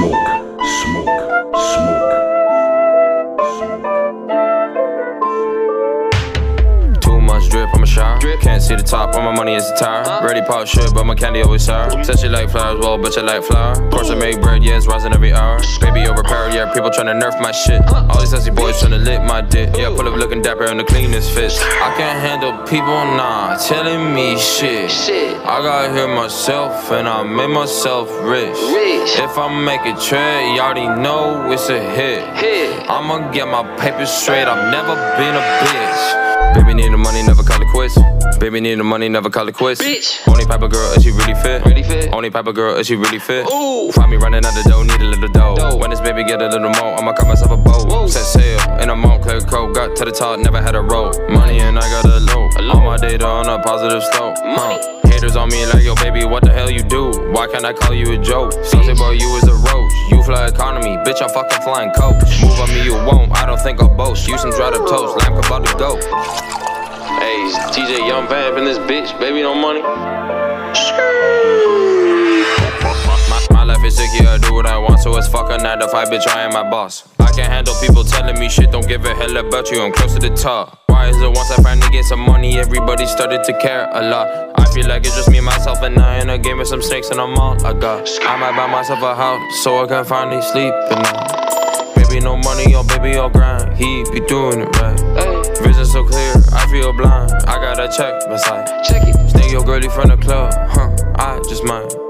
Smoke, smoke, smoke. Too much drip, I'm a shower. Can't see the top, all my money is a tire. Ready pop shit, but my candy always sour. Said she like flowers, well, bitch, I like flour. Course I make bread, yeah, it's rising every hour. Baby overpowered, people tryna nerf my shit. All these sassy boys tryna lick my dick. Yeah, I pull up looking dapper in the cleanest fits. I can't handle people, nah, telling me shit. I got here myself, and I made myself rich. If I make a trade, y'all already know it's a hit. I'ma get my paper straight, I've never been a bitch. Baby need the money, never call it quits. Baby need the money, never call it quits. Bitch. Only type of girl, is she really fit? Really fit. Only type of girl, is she really fit? Ooh. Find me running out the dough, need a little dough. Dough. When this baby get a little more, I'ma cut myself a boat. Whoa. Set sail in a Moncler coat, got to the top, never had a roll. Money and I got a low. All my data on a positive slope. Money. Haters on me like, yo, baby, what the hell you do? Why can't I call you a joke? Some say, boy, you is a roach. You fly economy, bitch, I'm fucking flying coach. Move on me, you won't. I don't think I'll boast. You some dried up toast, lamb about to go. Hey, TJ Young Vamp in this bitch, baby, no money. My, my life is sick, I do what I want, so it's fuck a 9 to 5, bitch, I am my boss. I can't handle people telling me shit, don't give a hell about you, I'm close to the top. Once I finally get some money, everybody started to care a lot? I feel like it's just me, myself, and I in a game with some snakes, and I'm all I got. I might buy myself a house, so I can finally sleep at night. Baby, no money, oh baby, oh grind, he be doing it right. Vision so clear, I feel blind. I gotta check my side. check it. Snake your girlie from the club, huh? I just might.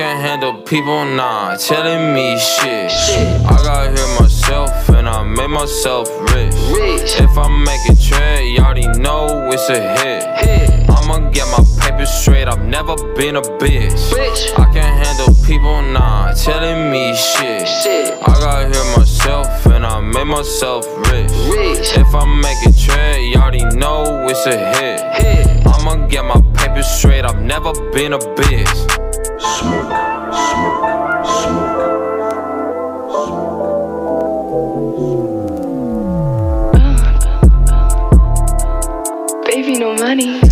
Been a I can't handle people nah telling me shit. Shit. I gotta hear myself and I made myself rich. Rich. If I make a trade, you already know it's a hit. Hit. I'ma get my paper straight, I've never been a bitch. I can't handle people nah telling me shit. Shit. I gotta hear myself and I made myself rich. Rich. If I make a trade, you already know it's a hit. Hit. I'ma get my paper straight, I've never been a bitch. Smoke, smoke, smoke. smoke. Baby, no money.